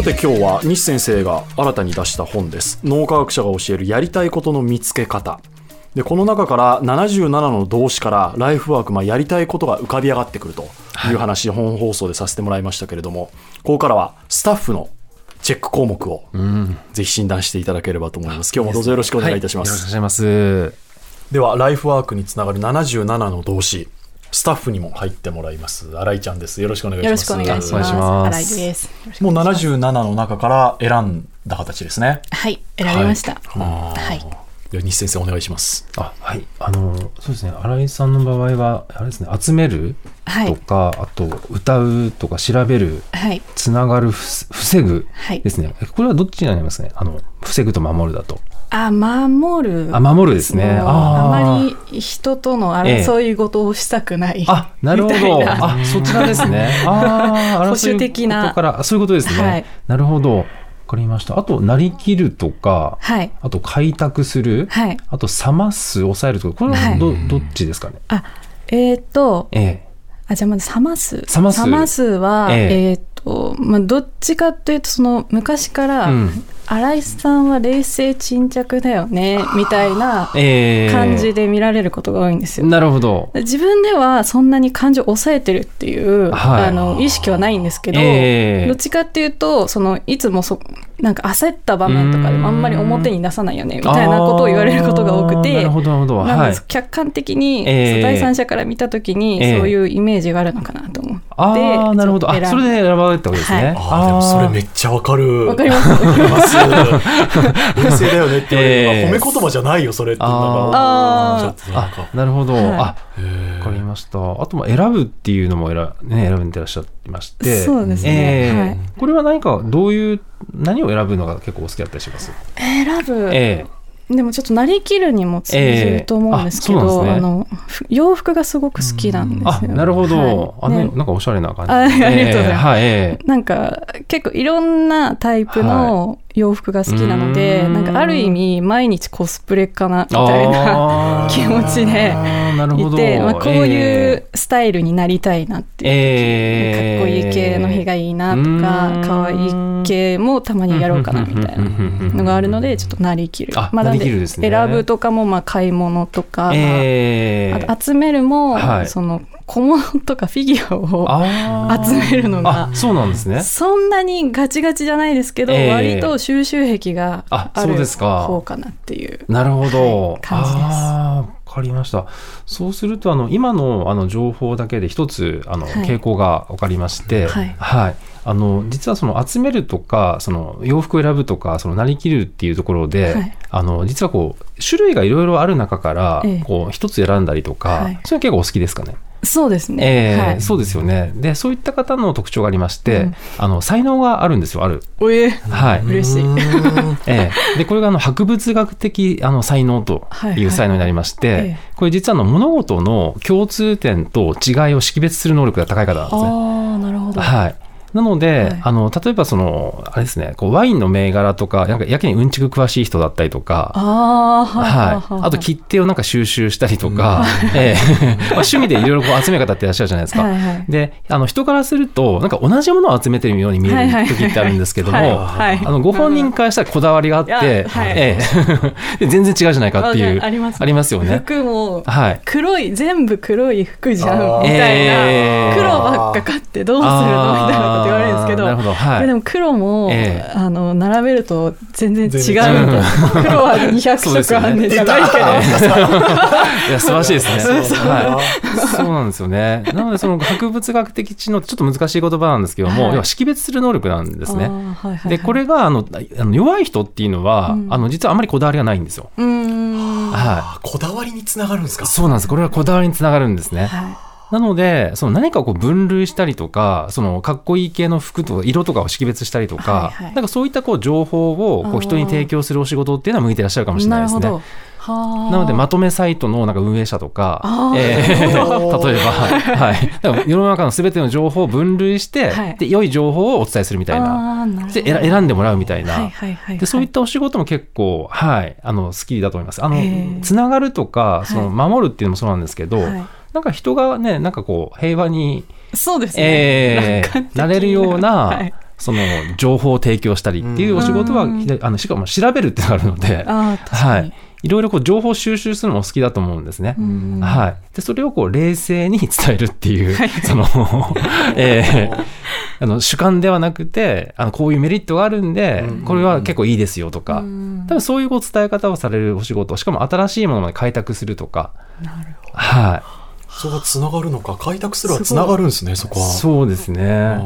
さて今日は西先生が新たに出した本です脳科学者が教えるやりたいことの見つけ方でこの中から77の動詞からライフワーク、まあ、やりたいことが浮かび上がってくるという話、はい、本放送でさせてもらいましたけれどもここからはスタッフのチェック項目をぜひ診断していただければと思います。今日もどうぞよろしくお願いいたします。はい、よろしくお願いします。では、ライフワークにつながる77の動詞、スタッフにも入ってもらいます。新井ちゃんです。よろしくお願いします。よろしくお願いします。新井です。もう77の中から選んだ形ですね。はい、選びました。はい。はいでは西先生お願いします。あはいあのそうですね新井さんの場合はあれですね集めるとか、はい、あと歌うとか調べる、はい、つながる防ぐですね、はい、これはどっちになりますね？あの防ぐと守るだと。あ守る。あ守るですね。あまり人との争い事をしたくない、ええ、あなるほど。あそちらですね。ああ保守的な。から。そういうことですね、はい、なるほど。かりました。あと、なりきるとか、はい、あと、開拓する、はい、あと、冷ます、抑えるとか、これはどはい、どっちですかね？あ、えっ、ー、と、ええ。あ、じゃあまず冷ます。冷ます。冷ますは、ええ。えー、っと、まあ、どっちかというと、その、昔から、うん。新井さんは冷静沈着だよねみたいな感じで見られることが多いんですよ。えー、なるほど。自分ではそんなに感情を抑えてるっていう、はい、あの意識はないんですけど、えー、どっちかっていうとそのいつもそなんか焦った場面とかでもあんまり表に出さないよねみたいなことを言われることが多くてなるほどなるほど、はい、客観的に、えー、第三者から見た時にそういうイメージがあるのかなと思って、えー、あなるほど。あそれで選ばれたわけですね、はい、あでもそれめっちゃわかる。わかります。冷静だよねって言われる、褒め言葉じゃないよそれってなんかああなるほど、はい、あわかりました。あと選ぶっていうのも選,、ね、選んでらっしゃいまして。そうですね、えー。はい、これは何かどういう何を選ぶのが結構お好きだったりします？選ぶ、えーでもちょっとなりきるにも通じると思うんですけど、えーあね、あの洋服がすごく好きなんですよ。なるほど、はい、あの、ね、なんかおしゃれな感じ。あありがとうございます。えーはいえー、なんか結構いろんなタイプの洋服が好きなので、はい、なんかある意味毎日コスプレかなみたいな 気持ちでいて、まあ、こういうスタイルになりたいなっていう、えー、かっこいい系の日がいいなとか可愛い系もたまにやろうかなみたいなのがあるのでちょっとなりきる。まあ、なりきるですね。選ぶとかもまあ買い物とか、えー、あと集めるも、はい、その小物とかフィギュアを集めるのがそうなんですね。そんなにガチガチじゃないですけど、えー、割と収集癖がある方かなっていうなるほど、はい、感じです。わかりました。そうすると、あの、今の、あの、情報だけで一つ、あの、はい、傾向が分かりまして、はい、はい。あの、実はその集めるとか、その洋服を選ぶとか、そのなりきるっていうところで、はい、あの、実はこう、種類がいろいろある中から、こう、一つ選んだりとか、それは結構お好きですかね？そうですね、えーはい、そうですよね。でそういった方の特徴がありまして、うん、あの才能があるんですよある。おえはい、嬉しい、えー、でこれがあの博物学的あの才能という才能になりまして、はいはい、これ実はあの物事の共通点と違いを識別する能力が高い方なんですね。ああなるほど。はいなので、はい、あの例えばそのあれですね、こうワインの銘柄とか、なんかやけにうんちく詳しい人だったりとか、あ,、はい、あと切手をなんか収集したりとか、うん、えー、まあ、趣味でいろいろ集め方っていらっしゃるじゃないですか。はいはい、で、あの人からするとなんか同じものを集めてるように見える時ってあるんですけども、あのご本人からしたらこだわりがあって、えー、全然違うじゃないかっていうあります、ありますよね。服も黒い、全部黒い服じゃんみたいな、えー、黒ばっか買ってどうするのみたいなこと言われるんですけど。はい、でも黒も、えー、あの並べると全然違うみたいな、黒は 200色あんねんじゃないけど。いや素晴らしいですね。はい、そうなんですよね。なのでその博物学的知能ちょっと難しい言葉なんですけども、はい、要は識別する能力なんですね、はいはいはい、でこれがあのあの弱い人っていうのは、うん、あの実はあまりこだわりがないんですよ。はい、こだわりにつながるんですか？そうなんです。これはこだわりにつながるんですね、はいなので、その何かこう分類したりとか、そのかっこいい系の服とか色とかを識別したりとか、はいはい、なんかそういったこう情報をこう人に提供するお仕事っていうのは向いてらっしゃるかもしれないですね。なのでまとめサイトのなんか運営者とか、えー、例えば、はい、世の中のすべての情報を分類して、はい、で良い情報をお伝えするみたいな。で選んでもらうみたいな、でそういったお仕事も結構、はい、あの好きだと思います。あのつながるとかその守るっていうのもそうなんですけど、はいなんか人がね、なんかこう、平和に、そうですね。えー、なれるような、はい、その情報を提供したりっていうお仕事は、あのしかも調べるっていうのがあるので、はい、いろいろこう情報収集するのも好きだと思うんですね。はい、でそれをこう冷静に伝えるっていう、その、えー、あの主観ではなくてあのこういうメリットがあるんで、これは結構いいですよとか、多分そういうこう伝え方をされるお仕事しかも新しいものまで開拓するとか。なるほど。はいそこがつながるのか開拓するはつながるんですねそこは。そうですね。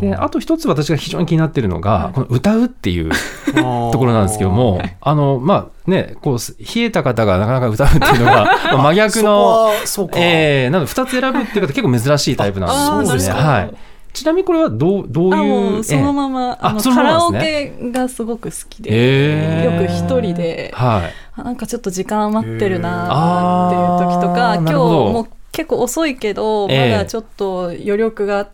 であと一つ私が非常に気になっているのが、この歌うっていう ところなんですけどもあのまあねこう冷えた方がなかなか歌うっていうのが 真逆のえー、なので2つ選ぶっていう方結構珍しいタイプなんですね。はい。ちなみにこれはどうどういうそのまま、あのカラオケがすごく好きで、よく一人で、はい、なんかちょっと時間余ってるなっていう時とか今日も結構遅いけど、まだちょっと余力が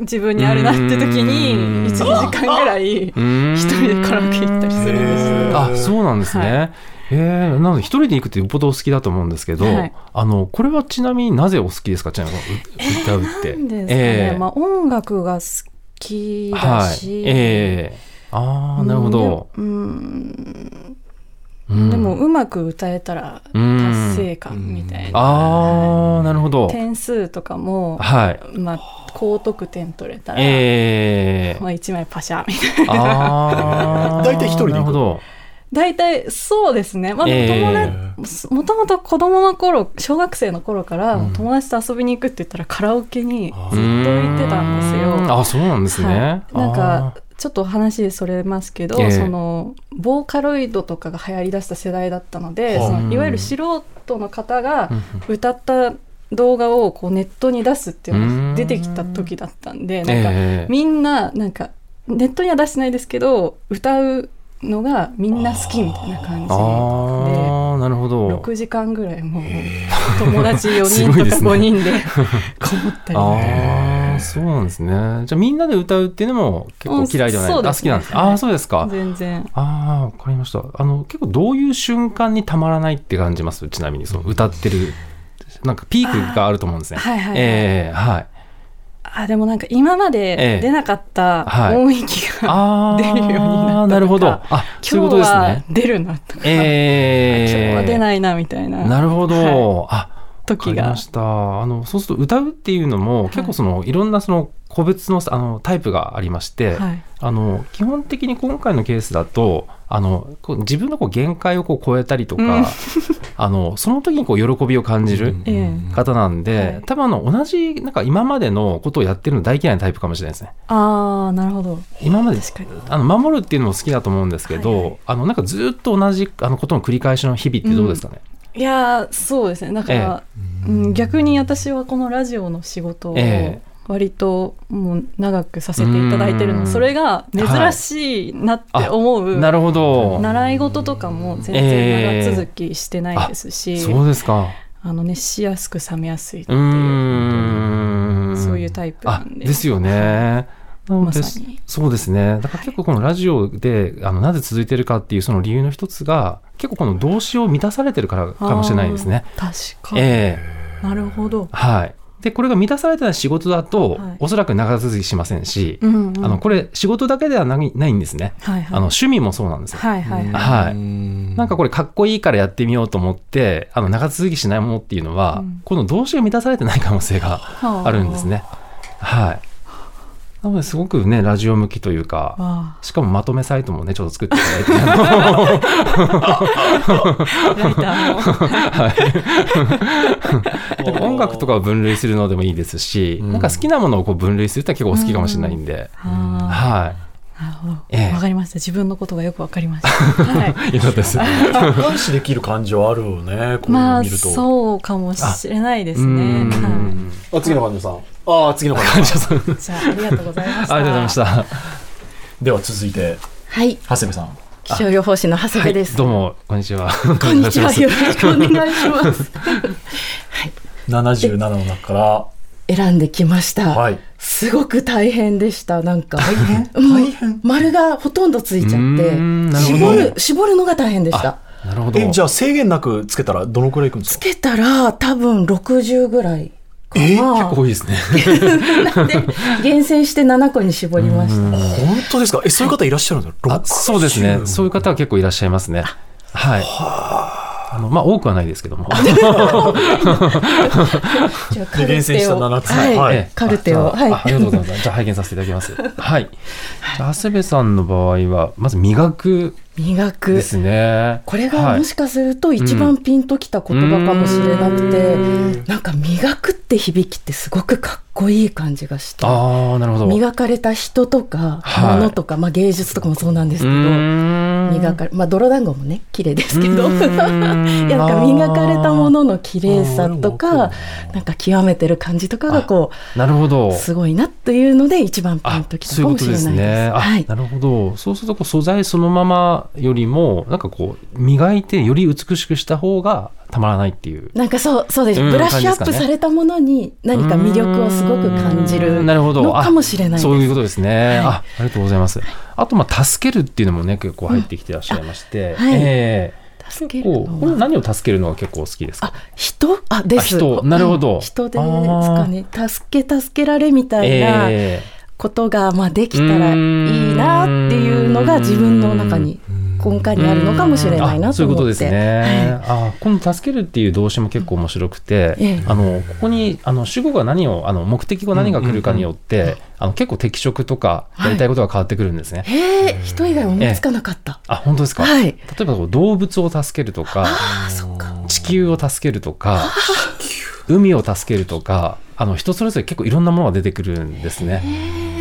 自分にあるなって時に12時間ぐらい一人でカラオケ行ったりするんですあそうなんですね、はい。えー、なので一人で行くってよっぽどお好きだと思うんですけど、はい、あのこれはちなみになぜお好きですか？ちなみに歌うって。なんですかね、えー、まあ、音楽が好きだし、はい、えー、ああなるほど。うんでもうまく歌えたら達成感みたいな、ああなるほど。点数とかも、はい。まあ、高得点取れたら、えーまあ、1枚パシャみたいな。大体一人で行く。大体そうですね、まあ、友達もともと子供の頃小学生の頃から友達と遊びに行くって言ったらカラオケにずっと行ってたんですよ。あそうなんですね、はい、なんかちょっと話それますけど、えー、そのボーカロイドとかが流行りだした世代だったので、そのいわゆる素人の方が歌った動画をこうネットに出すっていうのが出てきた時だったんで、なんかみんななんかネットには出してないですけど歌うのがみんな好きみたいな感じで。なるほど。6時間ぐらいもう友達4人とか 5人でこもったりああそうなんですね。じゃあみんなで歌うっていうのも結構嫌いではない、うん、あ好きなんです、はい、ああそうですか。全然。ああわかりました。あの結構どういう瞬間にたまらないって感じます？ちなみにその歌ってるなんかピークがあると思うんですね。はいはい、はい、えー、はい。あでもなんか今まで出なかった音域が、出るようになったなるほど。あ今日は出るなとか、えー、今日は出ないなみたいな。なるほど、はい、あ時が。あのそうすると歌うっていうのも、結構そのいろんなその個別のあのタイプがありまして、はい、あの基本的に今回のケースだとあの自分のこう限界をこう超えたりとか、うん、あのその時にこう喜びを感じる方なんで、うんはい、多分あの同じなんか今までのことをやってるの大嫌いなタイプかもしれないですね。あなるほど。今まであの守るっていうのも好きだと思うんですけど、はいはい、あのなんかずっと同じあのことの繰り返しの日々ってどうですかね、うん、いやそうですね。だから、ええ、うん、逆に私はこのラジオの仕事を、え割ともう長くさせていただいてるの。それが珍しいなって思う、はい、なるほど。習い事とかも全然長続きしてないですし、えー、そうですか。あの熱しやすく冷めやすいっていう。そういうタイプなんで。ですよね。まそうですね。だから結構このラジオであのなぜ続いてるかっていうその理由の一つが結構この動詞を満たされてるからかもしれないですね。確かに、えー、なるほど。はい。でこれが満たされてない仕事だと、はい、おそらく長続きしませんし、うんうん、あのこれ仕事だけではないないんですね、はいはい、あの趣味もそうなんですよ。はいはい。はいはい、なんかこれかっこいいからやってみようと思ってあの長続きしないものっていうのは、うん、この動詞が満たされてない可能性があるんですね。はいなのですごくねラジオ向きというかしかもまとめサイトもねちょっと作っていただいてはい、音楽とかを分類するのでもいいですし、うん、なんか好きなものをこう分類するって結構お好きかもしれないんで、うん、はい。なるほど。ええ、わかりました。自分のことがよくわかりました。はい。よかったです。客観視できる感じはあるよね。こまあ、そうかもしれないですね。あ、次の患者さん。ああ、次の患者さん。じゃあ、ありがとうございました。ありがとうございました。では、続いて。はい。長谷部さん。気象予報士の長谷部です。どうも、こんにちは。こんにちは。よろしくお願いします。はい。七十七の中から。選んできました。はい。すごく大変でした。なんか。大変？大変？丸がほとんどついちゃって、絞る、絞るのが大変でした。なるほど。え、じゃあ制限なくつけたらどのくらいいくんですか？つけたら多分60ぐらい。えー、結構多いですね。で厳選して7個に絞りました。本当ですか？え、そういう方いらっしゃるんですか？そうですね。そういう方は結構いらっしゃいますね。はい。あのまあ多くはないですけども。じゃあ厳選した7つ。はい。カルテを。はい。ありがとうございます。じゃあ拝見させていただきます。はい。長谷部さんの場合はまず磨く磨く。ですね。これがもしかすると一番ピンときた言葉かもしれなくて、うん、なんか磨くって響きってすごくかっこいい感じがしてあなるほど。磨かれた人とか物とか、はい、まあ、芸術とかもそうなんですけど磨かれまあ泥団子もね綺麗ですけどい やなんか磨かれたものの綺麗さとかなんか極めてる感じとかがこうなるほど。すごいなというので一番ピンときたかもしれないです。ね、はい、なるほど。そうするとこう素材そのままよりもなんかこう磨いてより美しくした方がたまらないっていう。なんかそうそうです、ブラッシュアップされたものに何か魅力をすごく感じるのかもしれないそういうことですね、はい、あありがとうございます。あとまあ助けるっていうのもね結構入ってきてらっしゃいまして、うん、はい、えー助けるの何を助けるのが結構好きですか？人？あです。人。なるほど、人ですかね。助け助けられみたいなことがまあできたらいいなっていうのが自分の中に根幹にあるのかもしれないなとそういうことですね。はい、あこの助けるっていう動詞も結構面白くて、ええ、あのここにあの主語が何をあの目的語何が来るかによって、うんうん、あの結構適職とかやりたいことが変わってくるんですね。はい、へえ人以外思いつかなかった。あ本当ですか？はい、例えば動物を助けるとか、地球を助けるとか、海を助けるとか。あの人それぞれ結構いろんなものが出てくるんですね。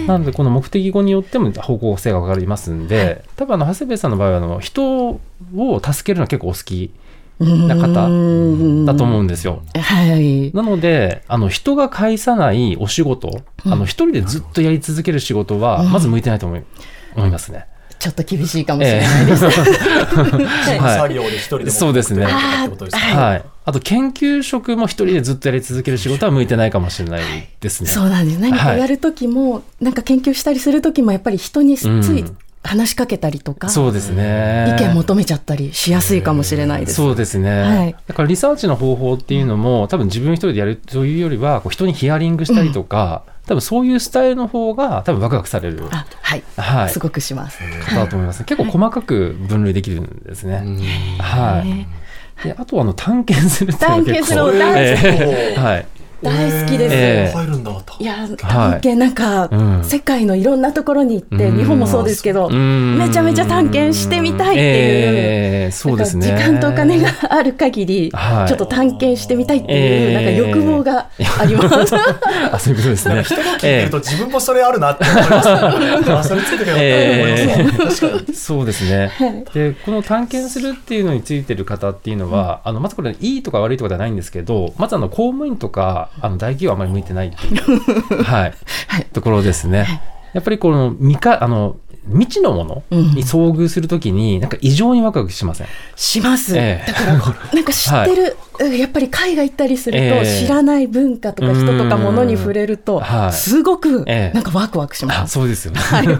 なのでこの目的語によっても方向性が分かりますんで、多分あの長谷部さんの場合はあの人を助けるのは結構お好きな方だと思うんですよ。はい、なのであの人が介さないお仕事、あの一人でずっとやり続ける仕事はまず向いてないと思い,、思いますね。ちょっと厳しいかもしれないです。えー、作業で一人でそうですね。はい。あと研究職も一人でずっとやり続ける仕事は向いてないかもしれないですね。そうなんです。何かやる時も、はい、なんか研究したりする時もやっぱり人につい、話しかけたりとか、そうですね。意見求めちゃったりしやすいかもしれないです。そうですね。はい、だからリサーチの方法っていうのも、多分自分一人でやるというよりは、こう人にヒアリングしたりとか、うん多分そういうスタイルの方が多分ワクワクされる。はい、はい、すごくします。だと思います、ね、結構細かく分類できるんですね。はい。であとはあの探検するっていうのは結構探検するの大好き。はい。大好きです。えー、いや、探検なんか、はい、世界のいろんなところに行って、うん、日本もそうですけど、めちゃめちゃ探検してみたいっていう、えー、そうですね。時間とお金がある限り、はい、ちょっと探検してみたいっていう、なんか欲望があります。あ、そういうことですね。人が聞いてると、自分もそれあるなって思います。あ、それつけてくれよかそうですね。で、この探検するっていうのについてる方っていうのは、あのまずこれいいとか悪いとかではないんですけど、まずあの公務員とかあの大企業はあまり向いてないっていう、はい、はい、ところですね。やっぱりこの未かあの未知のものに遭遇するときに、なんか異常にワクワクしません？します、ええ、だからなんか知ってる、はい、やっぱり海外行ったりすると、知らない文化とか人とかものに触れると、すごくなんかワクワクします、そうですよね、はい、な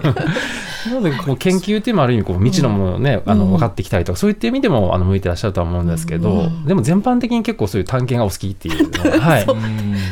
のでこう研究っていうのもある意味こう未知のものをね、あの分かってきたりとかそういった意味でもあの向いてらっしゃるとは思うんですけど、でも全般的に結構そういう探検がお好きっていうのは、はい、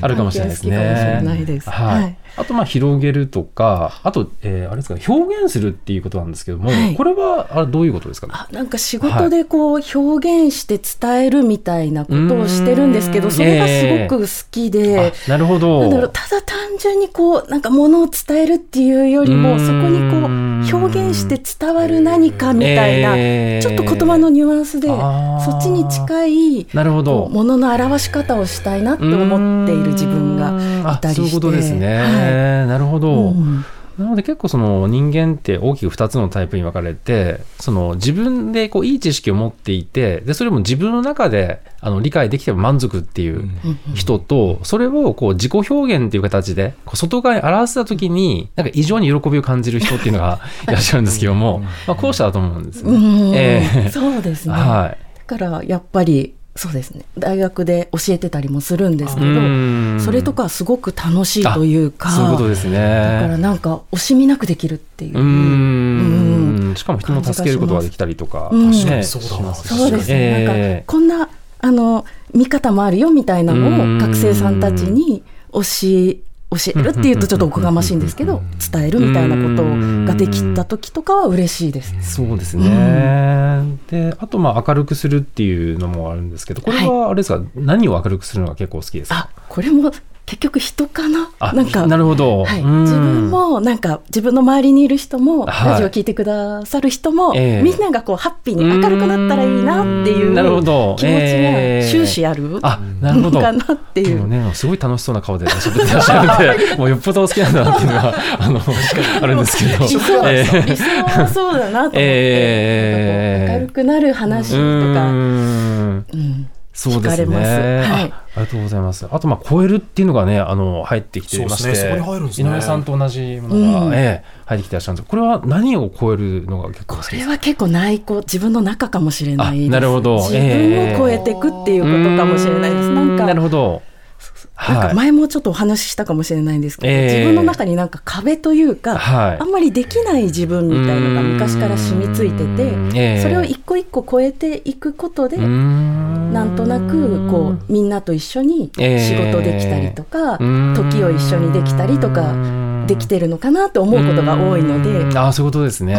あるかもしれないですね。はい。あとまあ広げるとか、あと、えー、あれですか、表現するっていうことなんですけども、はい、これはあれどういうことですか、ね、あなんか仕事でこう表現して伝えるみたいなことをしてるんですけど、それがすごく好きで、えー、なるほど。ただ単純にこう、なんかものを伝えるっていうよりも、そこにこう、表現して伝わる何かみたいな、えー、ちょっと言葉のニュアンスで、そっちに近い、なるほど。ものの表し方をしたいなって思っている自分がいたりして。そういうことですね。はい。なるほど。うん。なので結構その人間って大きく2つのタイプに分かれてその自分でこういい知識を持っていてでそれも自分の中であの理解できても満足っていう人とそれをこう自己表現っていう形でこう外側に表した時になんか異常に喜びを感じる人っていうのが いらっしゃるんですけども、まあ、後者だと思うんですね。えー、そうですね、はい、だからやっぱりそうですね。大学で教えてたりもするんですけどそれとかすごく楽しいというかそういうことですね。だからなんか惜しみなくできるっていう。うん。しかも人も助けることができたりとか、ね、そうですね、えー、なんかこんなあの見方もあるよみたいなのを学生さんたちに教え教えるっていうとちょっとおこがましいんですけど伝えるみたいなことができた時とかは嬉しいです。そうですね、うん、であとまあ明るくするっていうのもあるんですけどこれはあれですか、はい、何を明るくするのが結構好きですか？これも結局人かな？なんか。なるほど、はい、自分もなんか自分の周りにいる人も、はい、ラジオ聞いてくださる人も、えー、みんながこうハッピーに明るくなったらいいなっていうなるほど。気持ちが終始ある、あなるほど。かなっていう、ね、すごい楽しそうな顔で喋ってらっしゃるんでもうよっぽどお好きなんだなっていうのが あのあるんですけど。理想,、えー、理想はそうだなと思って、えー、明るくなる話とか。うんそうですね。はい、ありがとうございます。あとまあ超えるっていうのがねあの入ってきていまして、ねね、井上さんと同じものが、うん、ええ入ってきてらっしゃるんですこれは何を超えるのが結構これは結構内向自分の中かもしれないなるほど。自分を超えていくっていうことかもしれないです。なんか？なるほど。なんか前もちょっとお話ししたかもしれないんですけど、はい、自分の中になんか壁というか、あんまりできない自分みたいのが昔から染みついてて、それを一個一個超えていくことで、なんとなくこうみん。なと一緒に仕事できたりとか、時を一緒にできたりとか。できてるのかなと思うことが多いので、ああそういうことですね、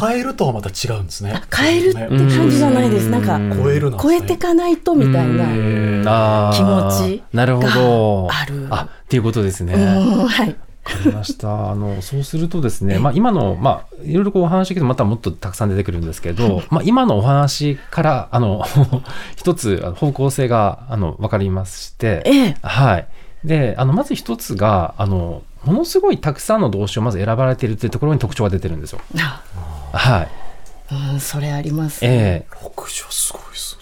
変えるとはまた違うんですね。変えるって感じじゃないです。なんか超える、超えていかないとみたいな気持ちなるほど。あるあっていうことですね。はい。わかりました。あの、そうするとですね、まあ、今の、まあ、いろいろこうお話聞くと、またもっとたくさん出てくるんですけど、まあ、今のお話から、あの、一つ方向性が、あの、わかりまして、ええ、はい。で、あの、まず一つが、あの、ものすごいたくさんの動詞をまず選ばれているというところに特徴が出てるんですよ。はい。うん、それあります、ね。ええー、6すごいです。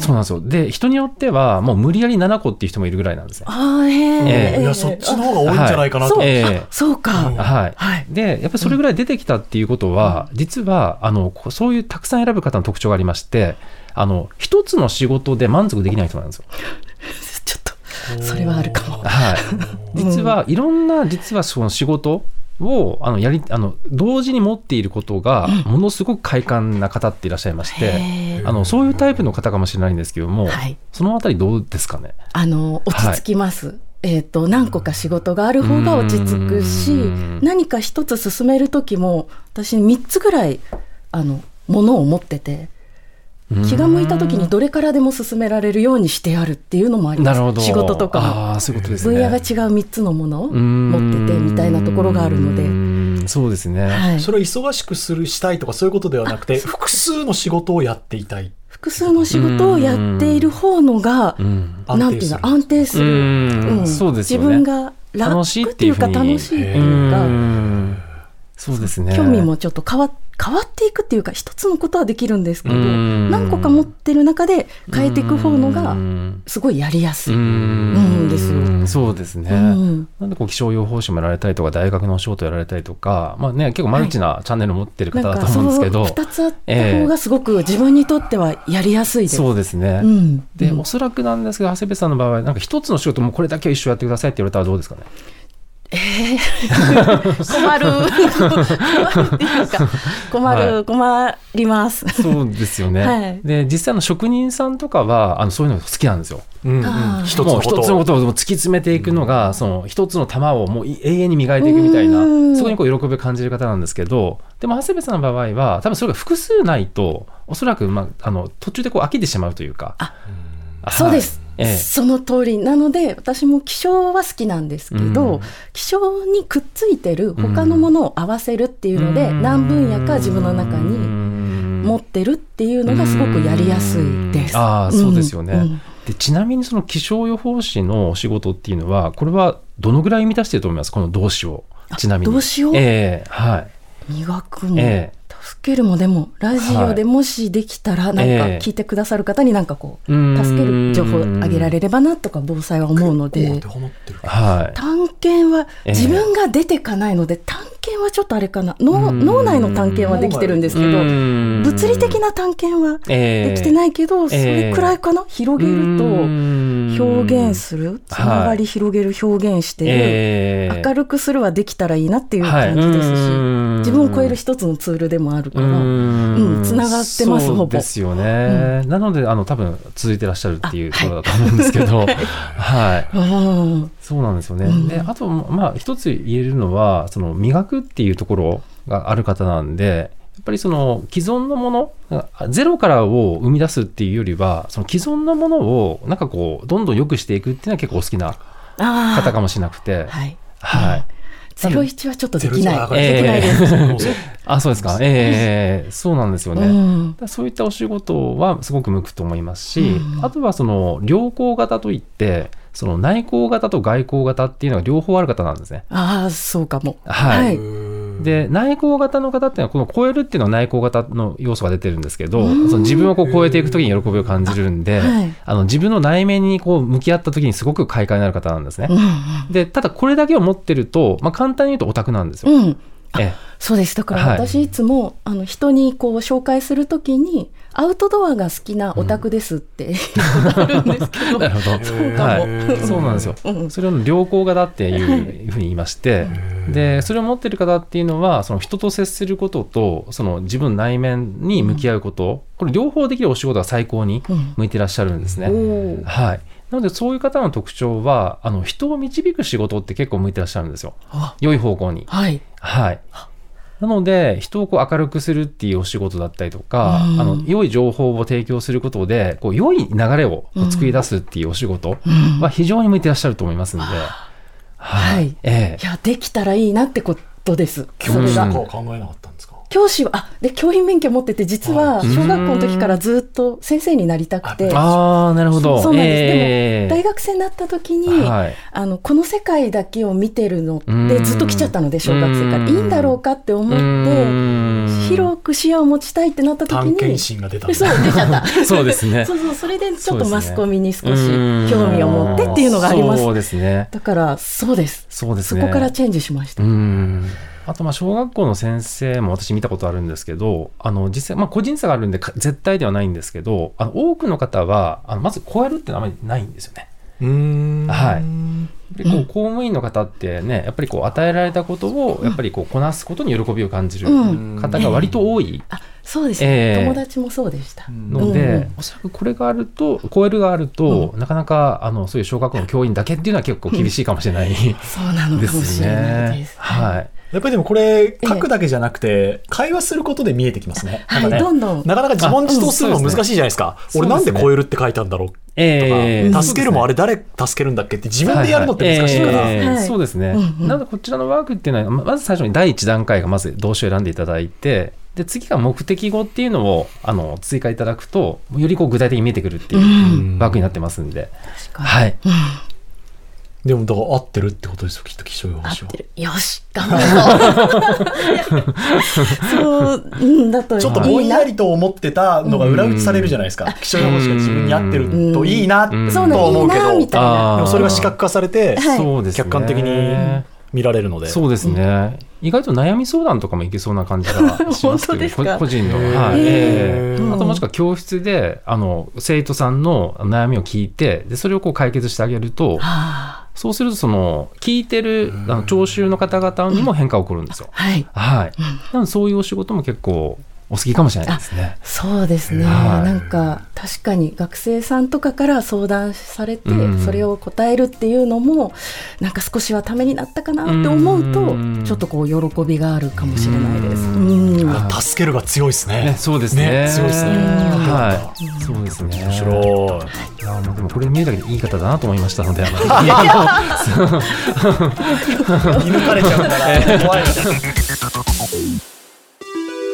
そうなんですよ。で、人によっては、もう無理やり7個っていう人もいるぐらいなんですよ。ああ、へえー。いや、そっちの方が多いんじゃないかなと。はい、そう,、えー、そうか、はい。はい。で、やっぱりそれぐらい出てきたっていうことは、うん、実は、あの、そういうたくさん選ぶ方の特徴がありまして、あの、一つの仕事で満足できない人なんですよ。それはあるかも。はい。実はいろんな、実はその仕事をあのやりあの同時に持っていることがものすごく快感な方っていらっしゃいまして、うん、あのそういうタイプの方かもしれないんですけども、はい、そのあたりどうですかね？あの落ち着きます、はい、えーと、何個か仕事がある方が落ち着くし何か一つ進める時も私3つぐらいあのものを持ってて気が向いた時にどれからでも進められるようにしてあるっていうのもあります。仕事とかも。あそういうことです、ね、分野が違う3つのものを持っててみたいなところがあるので。そうですね、はい、それを忙しくするしたいとかそういうことではなくて複数の仕事をやっていたい。複数の仕事をやっている方のが、なんていうの安定する、うん、そうですね、自分が楽っていうか楽しいっていうか。そうですね。興味もちょっと変わ変わっていくっていうか一つのことはできるんですけど何個か持ってる中で変えていく方のがすごいやりやすいん。ですよ。そうですね、なんでこう気象予報士もやられたりとか大学のお仕事やられたりとか、まあね、結構マルチなチャンネルを持ってる方だと思うんですけど、はい、2つあった方がすごく自分にとってはやりやすいです。そうですね、うん、でおそらくなんですけど長谷部さんの場合はなんか一つの仕事もこれだけは一生やってくださいって言われたらどうですかね？えー、困る。困るいうか 困る、はい、困ります。そうですよね、はい、で実際の職人さんとかはあのそういうの好きなんですよ、うんうん、一つのことを。突き詰めていくのが、うん、その一つの玉をもう永遠に磨いていくみたいなそこにこう喜びを感じる方なんですけどでも長谷部さんの場合は多分それが複数ないとおそらく、まあ、あの途中でこう飽きてしまうというか。あそうです、ええ、その通り。なので私も気象は好きなんですけど、うん、気象にくっついてる他のものを合わせるっていうので、うん、何分野か自分の中に持ってるっていうのがすごくやりやすいです。あそうですよね、うん、でちなみにその気象予報士のお仕事っていうのはこれはどのぐらい満たしていると思います？この動詞を。ちなみに。動詞を、えー、はい。磨くも、えー助けるもでもラジオでもしできたらなんか聞いてくださる方になんかこう、助ける情報をあげられればなとか防災は思うので、はい、探検は自分が出てかないので探検はちょっとあれかな。脳脳内の探検はできてるんですけど物理的な探検はできてないけど、それくらいかな。広げると表現するつながり広げる表現してる、明るくするはできたらいいなっていう感じですし、自分を超える一つのツールでもあるから。うん。つながってますほぼ。ですよね、なのであの多分続いてらっしゃるっていうところだと思うんですけど。はい、そうなんですよね、であとまあ一つ言えるのはその磨くっていうところがある方なんでやっぱりその既存のものゼロからを生み出すっていうよりはその既存のものをなんかこうどんどん良くしていくっていうのは結構好きな方かもしれなくて。はい、はい、ゼロ一はちょっとできない。できないです。あ、そうですか。ええー、そうなんですよね。うん、そういったお仕事はすごく向くと思いますし、うん、あとはその良好型といって、その内向型と外向型っていうのが両方ある方なんですね。ああ、そうかも。はい。はいで内向型の方っていうのはこの超えるっていうのは内向型の要素が出てるんですけどその自分をこう超えていく時に喜びを感じるんで、はい、あの自分の内面にこう向き合った時にすごく快感になる方なんですね。でただこれだけを持ってると、まあ、簡単に言うとオタクなんですよ。うん。えそうです。だから私いつも、はい、あの人にこう紹介するときにアウトドアが好きなオタクですって、うん、あるんですけどなるほど。そうはい、そうなんですよ、うん、それを良好型っていうふうに言いましてでそれを持ってる方っていうのはその人と接することとその自分内面に向き合うこと、うん、これ両方できるお仕事が最高に向いていらっしゃるんですね、はい。なのでそういう方の特徴はあの人を導く仕事って結構向いてらっしゃるんですよ。良い方向に。はい、はいなので人をこう明るくするっていうお仕事だったりとか、うん、あの良い情報を提供することでこう良い流れを作り出すっていうお仕事は非常に向いてらっしゃると思いますんで、うん、はい、ええ、いやできたらいいなってことです。それが考えなかったんですか？教師は、あ、で、教員免許持ってて、実は、小学校の時からずっと先生になりたくて。ああ、なるほど。そうなんです。えー、でも、大学生になった時に、はい、あの、この世界だけを見てるのってずっと来ちゃったので、小学生から。いいんだろうかって思って、広く視野を持ちたいってなった時に。探心が出た。そう、出ちゃった。そうですね。そうそう、それでちょっとマスコミに少し興味を持ってっていうのがあります。そうですね。だから、そうです。そうですね。そこからチェンジしました。うんあとまあ小学校の先生も私見たことあるんですけど、あの実際、まあ、個人差があるんで絶対ではないんですけど、あの多くの方はあのまず超えるってあまりないんですよね。うんはい、でこう公務員の方ってねやっぱりこう与えられたことをやっぱりこうこなすことに喜びを感じる方が割と多い。あそうですね、えー、友達もそうでした。ので、うん、おそらくこれがあると、超えるがあると、うん、なかなかあのそういう小学校の教員だけっていうのは結構厳しいかもしれない、うん、そうなのかもしれないです。はい。やっぱりでもこれ書くだけじゃなくて、会話することで見えてきますね。はい、どんどん。なかなか自問自答するの難しいじゃないですか。俺なんで超えるって書いたんだろうえー、助けるもあれ誰助けるんだっけって自分でやるのって難しいから。そうですね。なのでこちらのワークっていうのは、まず最初に第一段階がまず動詞を選んでいただいて、で次が目的語っていうのをあの追加いただくとよりこう具体的に見えてくるっていうワークになってますんで、はい、でもだから合ってるってことですよきっと気象予報士は。よし頑張ろう。そう、うん、だとちょっとぼんやりと思ってたのが裏打ちされるじゃないですか、気象予報士が自分に合ってるといいなと思うけど、でもそれが視覚化されて、客観的に見られるので。そうですね。意外と悩み相談とかもいけそうな感じがしますけど、個人の。はい。えー、あともしくは教室で、あの、生徒さんの悩みを聞いて、で、それをこう解決してあげると、そうすると、その、聞いてる、あの、聴衆の方々にも変化が起こるんですよ。はい。はい。なので、そういうお仕事も結構、お好きかもしれないですね。そうですね、はい、なんか確かに学生さんとかから相談されて、うん、それを答えるっていうのもなんか少しはためになったかなって思うと、うん、ちょっとこう喜びがあるかもしれないです。助けるが強いですね。ねそうですね。ね強いですね。はい。そうですね。面白い。いやでもこれ見るだけでいい方だなと思いましたので、あの見抜かれちゃうから怖い。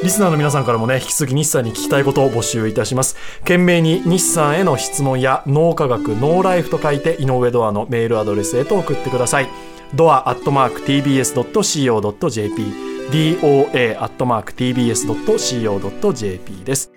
リスナーの皆さんからもね、引き続き日産に聞きたいことを募集いたします。懸命に日産への質問や脳科学、ノーライフと書いて、井上ドアのメールアドレスへと送ってください。ドアアットマーク tbs.co.jp doa アットマーク tbs.co.jp です。